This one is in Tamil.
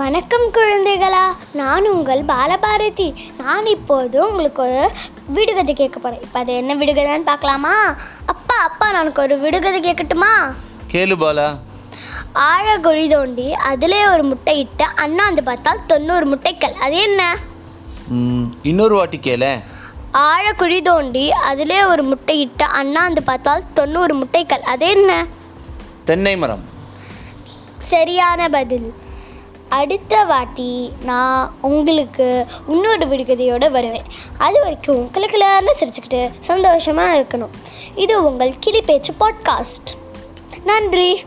வணக்கம் குழந்தைகளா நான் உங்கள் பாலபாரதி. நான் இப்போது உங்களுக்கு ஒரு விடுகதை கேட்க போகிறேன் இப்போ அது என்ன விடுகதைன்னு பார்க்கலாமா? அப்பா அப்பா நான் உனக்கு ஒரு விடுகதை கேட்கட்டுமா? கேளு பாலா. ஆழ குழி தோண்டி அதிலே ஒரு முட்டை இட்டு அண்ணாந்து பார்த்தால் தொண்ணூறு முட்டைகள். அது என்ன? இன்னொரு வாட்டி கேள. ஆழ குழி தோண்டி அதிலே ஒரு முட்டை இட்டு அண்ணாந்து பார்த்தால் தொண்ணூறு முட்டைகள். அது என்ன? தென்னை மரம். சரியான பதில். அடுத்த வாட்டி நான் உங்களுக்கு இன்னொரு விடுகதையோடு வருவேன். அது வரைக்கும் உங்களுக்கு சிரிச்சுக்கிட்டு சந்தோஷமாக இருக்கணும். இது உங்கள் கிளி பேச்சு பாட்காஸ்ட் நன்றி.